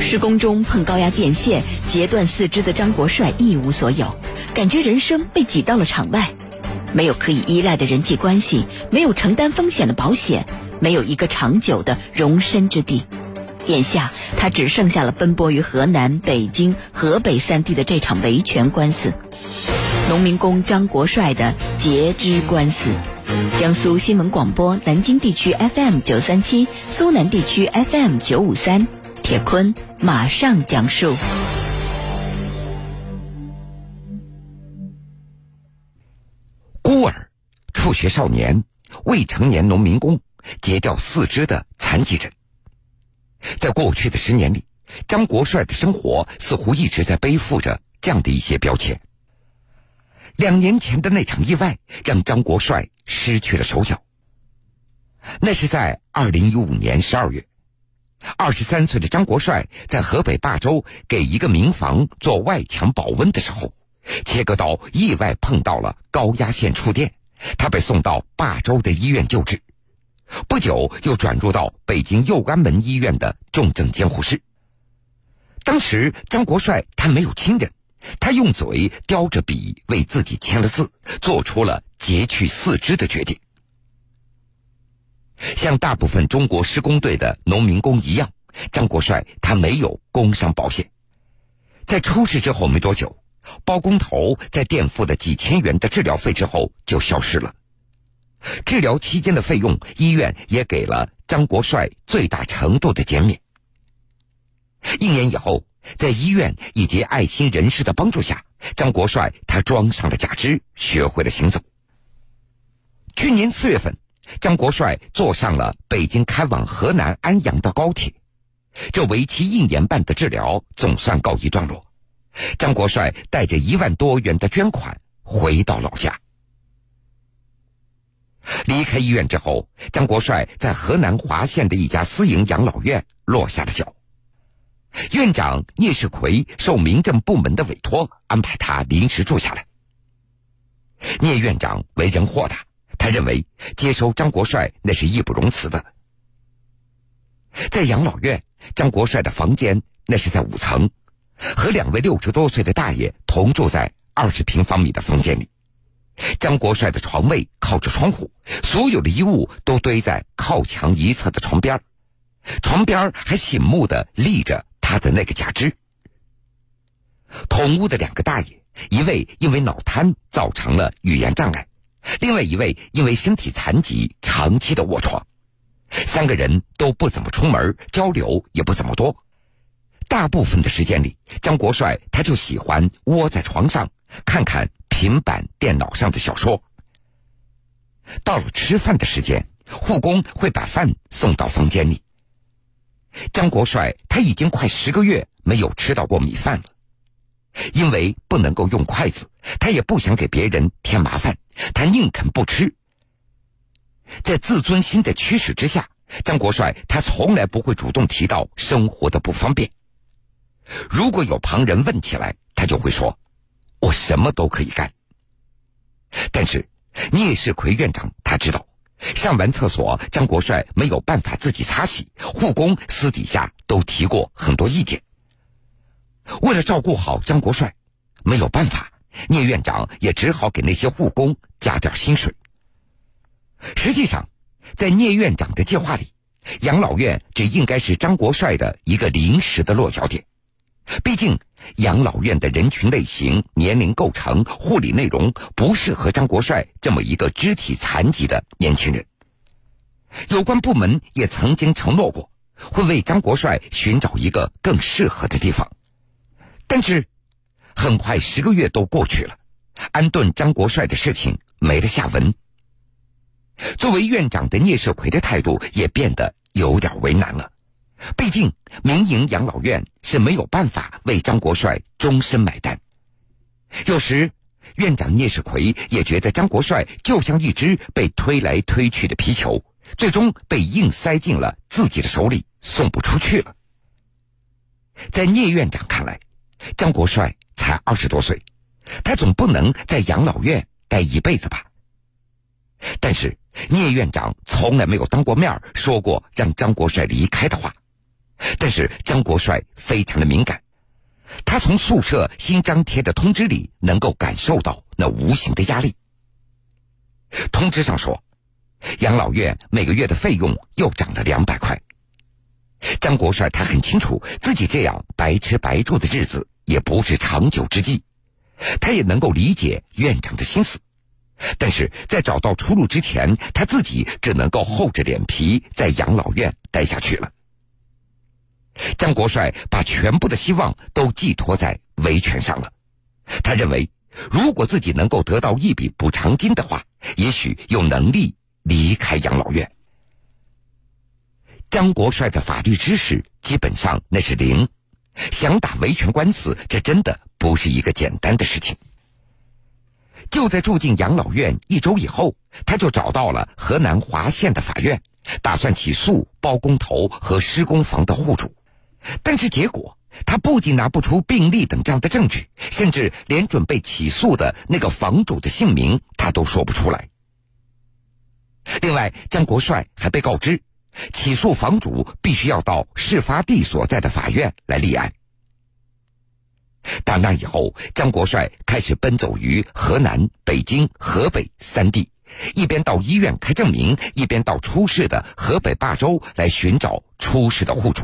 施工中碰高压电线截断四肢的张国帅一无所有，感觉人生被挤到了场外，没有可以依赖的人际关系，没有承担风险的保险，没有一个长久的容身之地。眼下，他只剩下了奔波于河南、北京、河北三地的这场维权官司——农民工张国帅的截肢官司。江苏新闻广播南京地区 FM 九三七，苏南地区 FM 九五三。铁坤马上讲述。孤儿、辍学少年、未成年农民工、截掉四肢的残疾人，在过去的十年里，张国帅的生活似乎一直在背负着这样的一些标签。两年前的那场意外让张国帅失去了手脚。那是在二零一五年十二月。二十三岁的张国帅在河北霸州给一个民房做外墙保温的时候，切割刀意外碰到了高压线触电，他被送到霸州的医院救治，不久又转入到北京右安门医院的重症监护室。当时张国帅他没有亲人，他用嘴叼着笔为自己签了字，做出了截去四肢的决定。像大部分中国施工队的农民工一样，张国帅他没有工伤保险。在出事之后没多久，包工头在垫付了几千元的治疗费之后就消失了。治疗期间的费用，医院也给了张国帅最大程度的减免。一年以后，在医院以及爱心人士的帮助下，张国帅他装上了假肢，学会了行走。去年四月份。张国帅坐上了北京开往河南安阳的高铁，这为期一年半的治疗总算告一段落。张国帅带着一万多元的捐款回到老家。离开医院之后，张国帅在河南滑县的一家私营养老院落下了脚。院长聂世奎受民政部门的委托，安排他临时住下来。聂院长为人豁达。他认为接收张国帅那是义不容辞的。在养老院，张国帅的房间那是在五层，和两位六十多岁的大爷同住在二十平方米的房间里。张国帅的床位靠着窗户，所有的衣物都堆在靠墙一侧的床边床边还醒目的立着他的那个假肢。同屋的两个大爷，一位因为脑瘫造成了语言障碍。另外一位因为身体残疾，长期的卧床，三个人都不怎么出门，交流也不怎么多。大部分的时间里，张国帅他就喜欢窝在床上，看看平板电脑上的小说。到了吃饭的时间，护工会把饭送到房间里。张国帅他已经快十个月没有吃到过米饭了。因为不能够用筷子，他也不想给别人添麻烦，他宁肯不吃。在自尊心的驱使之下，张国帅他从来不会主动提到生活的不方便。如果有旁人问起来，他就会说：“我什么都可以干。”但是聂世奎院长他知道，上完厕所张国帅没有办法自己擦洗，护工私底下都提过很多意见。为了照顾好张国帅，没有办法，聂院长也只好给那些护工加点薪水。实际上，在聂院长的计划里，养老院只应该是张国帅的一个临时的落脚点。毕竟，养老院的人群类型、年龄构成、护理内容不适合张国帅这么一个肢体残疾的年轻人。有关部门也曾经承诺过，会为张国帅寻找一个更适合的地方。但是，很快十个月都过去了，安顿张国帅的事情没了下文。作为院长的聂世奎的态度也变得有点为难了。毕竟民营养老院是没有办法为张国帅终身买单。有时，院长聂世奎也觉得张国帅就像一只被推来推去的皮球，最终被硬塞进了自己的手里，送不出去了。在聂院长看来，张国帅才二十多岁，他总不能在养老院待一辈子吧？但是聂院长从来没有当过面说过让张国帅离开的话，但是张国帅非常的敏感，他从宿舍新张贴的通知里能够感受到那无形的压力。通知上说，养老院每个月的费用又涨了两百块。张国帅他很清楚自己这样白吃白住的日子也不是长久之计，他也能够理解院长的心思，但是在找到出路之前，他自己只能够厚着脸皮在养老院待下去了。张国帅把全部的希望都寄托在维权上了。他认为，如果自己能够得到一笔补偿金的话，也许有能力离开养老院。张国帅的法律知识基本上那是零，想打维权官司，这真的不是一个简单的事情。就在住进养老院一周以后，他就找到了河南滑县的法院，打算起诉包工头和施工房的户主。但是结果，他不仅拿不出病历等这样的证据，甚至连准备起诉的那个房主的姓名他都说不出来。另外，张国帅还被告知，起诉房主必须要到事发地所在的法院来立案。打那以后，张国帅开始奔走于河南、北京、河北三地，一边到医院开证明，一边到出事的河北霸州来寻找出事的户主。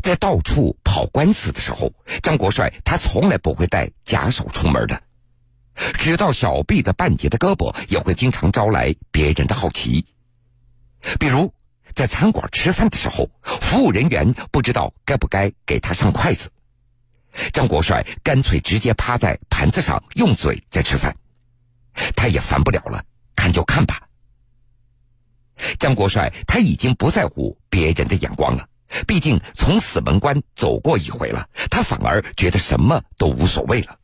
在到处跑官司的时候，张国帅他从来不会带假手出门的。直到小臂的半截的胳膊，也会经常招来别人的好奇。比如在餐馆吃饭的时候，服务人员不知道该不该给他上筷子，张国帅干脆直接趴在盘子上用嘴在吃饭。他也烦不了了，看就看吧。张国帅他已经不在乎别人的眼光了。毕竟从死门关走过一回了，他反而觉得什么都无所谓了。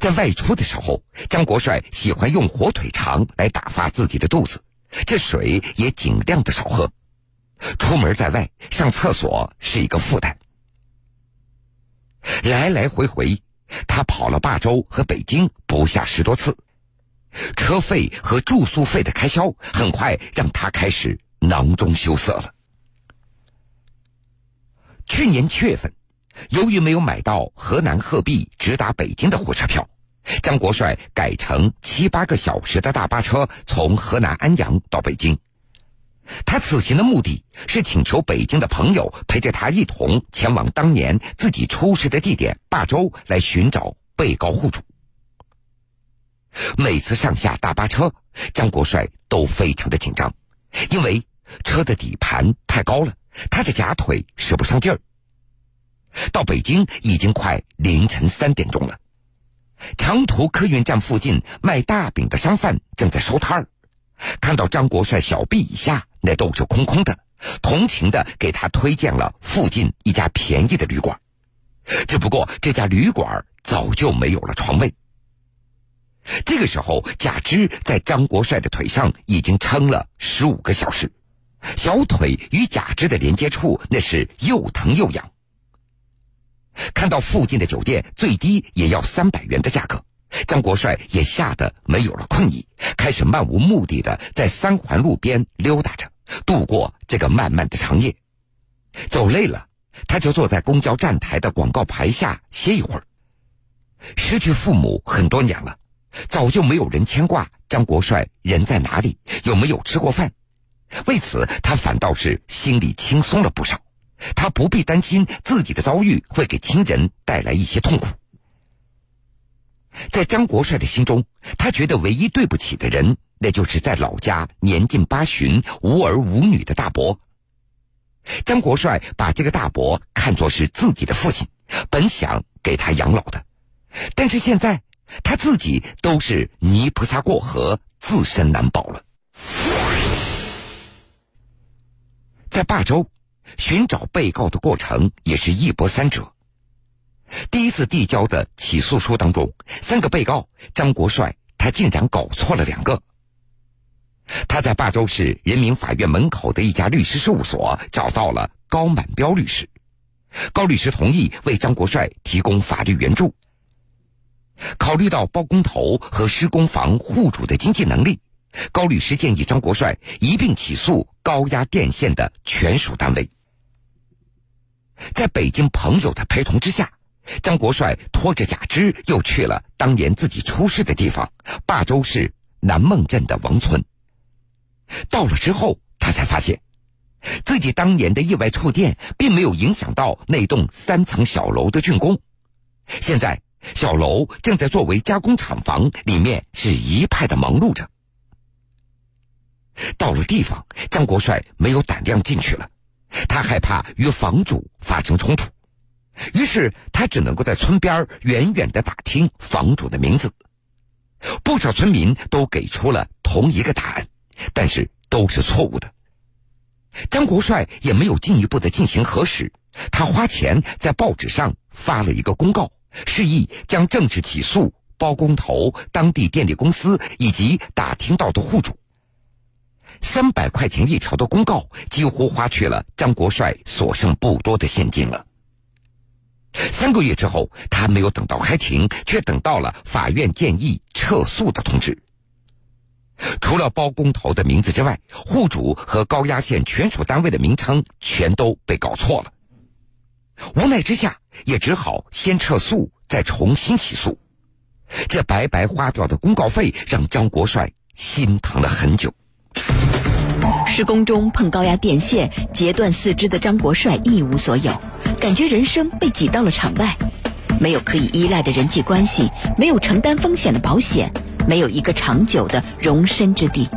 在外出的时候，张国帅喜欢用火腿肠来打发自己的肚子，这水也尽量的少喝。出门在外上厕所是一个负担。来来回回，他跑了霸州和北京不下十多次，车费和住宿费的开销很快让他开始囊中羞涩了。去年七月份，由于没有买到河南鹤壁直达北京的火车票，张国帅改乘七八个小时的大巴车从河南安阳到北京。他此行的目的是请求北京的朋友陪着他一同前往当年自己出事的地点霸州来寻找被告户主。每次上下大巴车，张国帅都非常的紧张，因为车的底盘太高了。他的假腿使不上劲儿。到北京已经快凌晨三点钟了，长途客运站附近卖大饼的商贩正在收摊儿，看到张国帅小臂以下那都是空空的，同情的给他推荐了附近一家便宜的旅馆。只不过这家旅馆早就没有了床位。这个时候，假肢在张国帅的腿上已经撑了十五个小时。小腿与假肢的连接处，那是又疼又痒。看到附近的酒店最低也要三百元的价格，张国帅也吓得没有了困意，开始漫无目的的在三环路边溜达着，度过这个漫漫的长夜。走累了，他就坐在公交站台的广告牌下歇一会儿。失去父母很多年了，早就没有人牵挂张国帅人在哪里，有没有吃过饭。为此，他反倒是心里轻松了不少。他不必担心自己的遭遇会给亲人带来一些痛苦。在张国帅的心中，他觉得唯一对不起的人，那就是在老家年近八旬、无儿无女的大伯。张国帅把这个大伯看作是自己的父亲，本想给他养老的，但是现在他自己都是泥菩萨过河，自身难保了。在霸州寻找被告的过程也是一波三折。第一次递交的起诉书当中，三个被告张国帅他竟然搞错了两个。他在霸州市人民法院门口的一家律师事务所找到了高满标律师，高律师同意为张国帅提供法律援助。考虑到包工头和施工房户主的经济能力，高律师建议张国帅一并起诉高压电线的权属单位。在北京朋友的陪同之下，张国帅拖着假肢又去了当年自己出事的地方——霸州市南孟镇的王村。到了之后，他才发现，自己当年的意外触电并没有影响到那栋三层小楼的竣工。现在，小楼正在作为加工厂房，里面是一派的忙碌着。到了地方，张国帅没有胆量进去了，他害怕与房主发生冲突，于是他只能够在村边远远的打听房主的名字。不少村民都给出了同一个答案，但是都是错误的。张国帅也没有进一步的进行核实，他花钱在报纸上发了一个公告，示意将正式起诉包工头、当地电力公司以及打听到的户主。三百块钱一条的公告，几乎花去了张国帅所剩不多的现金了。三个月之后，他没有等到开庭，却等到了法院建议撤诉的通知。除了包工头的名字之外，户主和高压线权属单位的名称全都被搞错了。无奈之下，也只好先撤诉，再重新起诉。这白白花掉的公告费，让张国帅心疼了很久。施工中碰高压电线，截断四肢的张国帅一无所有，感觉人生被挤到了场外，没有可以依赖的人际关系，没有承担风险的保险，没有一个长久的容身之地。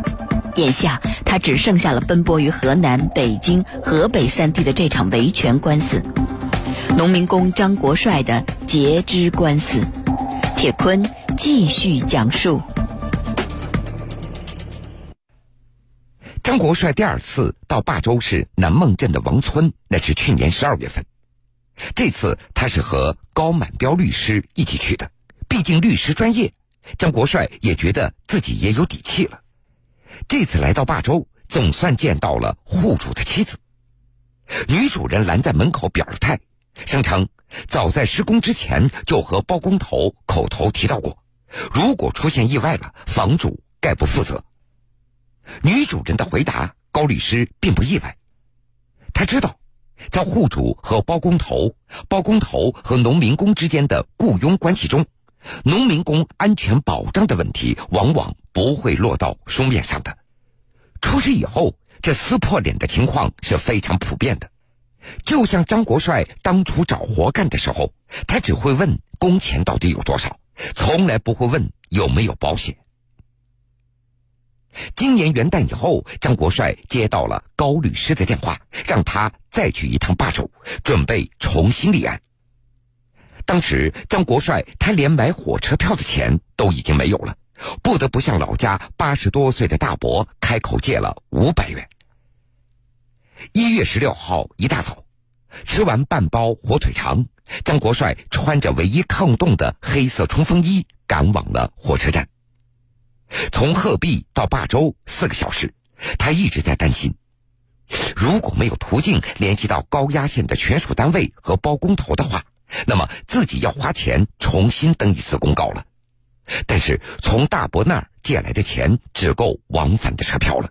眼下，他只剩下了奔波于河南、北京、河北三地的这场维权官司——农民工张国帅的截肢官司。铁坤继续讲述。张国帅第二次到霸州市南孟镇的王村，那是去年十二月份。这次他是和高满标律师一起去的，毕竟律师专业，张国帅也觉得自己也有底气了。这次来到霸州，总算见到了户主的妻子。女主人拦在门口表了态，声称早在施工之前就和包工头口头提到过，如果出现意外了，房主概不负责。女主人的回答，高律师并不意外。他知道，在户主和包工头、包工头和农民工之间的雇佣关系中，农民工安全保障的问题往往不会落到书面上的。出事以后，这撕破脸的情况是非常普遍的。就像张国帅当初找活干的时候，他只会问工钱到底有多少，从来不会问有没有保险。今年元旦以后，张国帅接到了高律师的电话，让他再去一趟霸州，准备重新立案。当时张国帅他连买火车票的钱都已经没有了，不得不向老家八十多岁的大伯开口借了五百元。一月十六号一大早，吃完半包火腿肠，张国帅穿着唯一抗冻的黑色冲锋衣，赶往了火车站。从鹤壁到霸州四个小时，他一直在担心，如果没有途径联系到高压线的权属单位和包工头的话，那么自己要花钱重新登一次公告了。但是从大伯那儿借来的钱只够往返的车票了。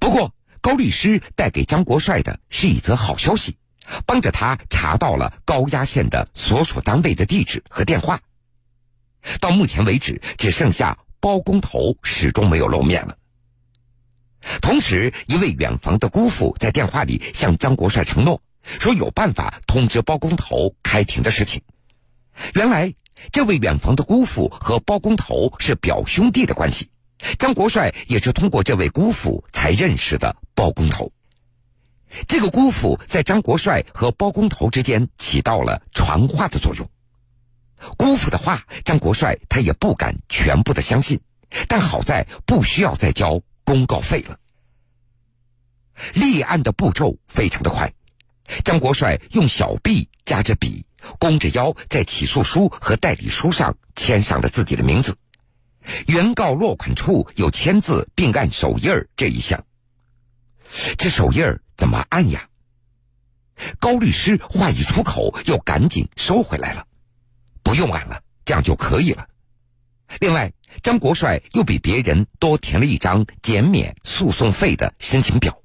不过高律师带给张国帅的是一则好消息，帮着他查到了高压线的所属单位的地址和电话。到目前为止，只剩下。包工头始终没有露面了。同时，一位远房的姑父在电话里向张国帅承诺，说有办法通知包工头开庭的事情。原来，这位远房的姑父和包工头是表兄弟的关系，张国帅也是通过这位姑父才认识的包工头。这个姑父在张国帅和包工头之间起到了传话的作用。姑父的话，张国帅他也不敢全部的相信，但好在不需要再交公告费了。立案的步骤非常的快，张国帅用小臂夹着笔，弓着腰，在起诉书和代理书上签上了自己的名字。原告落款处有签字并按手印儿这一项，这手印儿怎么按呀？高律师话一出口，又赶紧收回来了。不用按了，这样就可以了。另外，张国帅又比别人多填了一张减免诉讼费的申请表。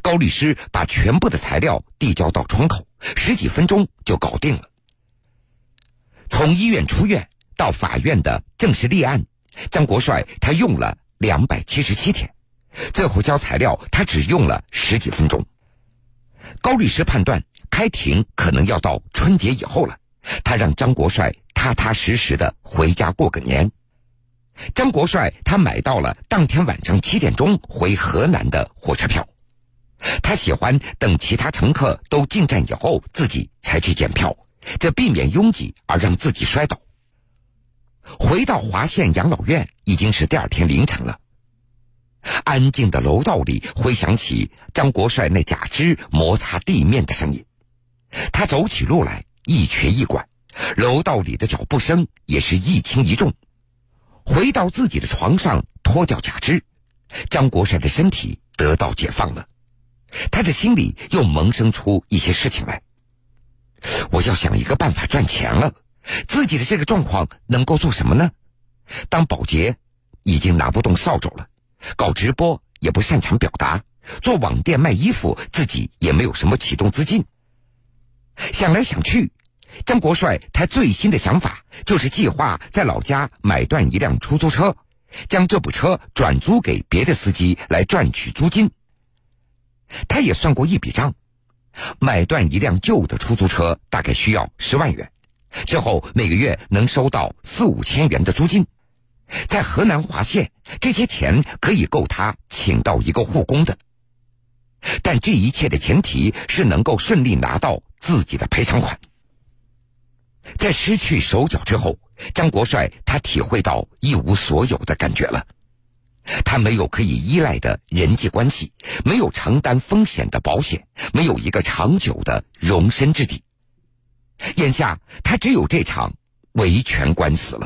高律师把全部的材料递交到窗口，十几分钟就搞定了。从医院出院到法院的正式立案，张国帅他用了两百七十七天，最后交材料他只用了十几分钟。高律师判断开庭可能要到春节以后了，他让张国帅踏踏实实的回家过个年。张国帅他买到了当天晚上七点钟回河南的火车票。他喜欢等其他乘客都进站以后，自己才去检票，这避免拥挤而让自己摔倒。回到华县养老院已经是第二天凌晨了。安静的楼道里回响起张国帅那假肢摩擦地面的声音，他走起路来一瘸一拐，楼道里的脚步声也是一轻一重。回到自己的床上，脱掉假肢，张国帅的身体得到解放了。他的心里又萌生出一些事情来。我要想一个办法赚钱了。自己的这个状况能够做什么呢？当保洁已经拿不动扫帚了，搞直播也不擅长表达，做网店卖衣服自己也没有什么启动资金。想来想去，张国帅他最新的想法就是计划在老家买断一辆出租车，将这部车转租给别的司机来赚取租金。他也算过一笔账，买断一辆旧的出租车大概需要十万元，之后每个月能收到四五千元的租金，在河南滑县，这些钱可以够他请到一个护工的。但这一切的前提是能够顺利拿到自己的赔偿款。在失去手脚之后，张国帅他体会到一无所有的感觉了。他没有可以依赖的人际关系，没有承担风险的保险，没有一个长久的容身之地。眼下，他只有这场维权官司了。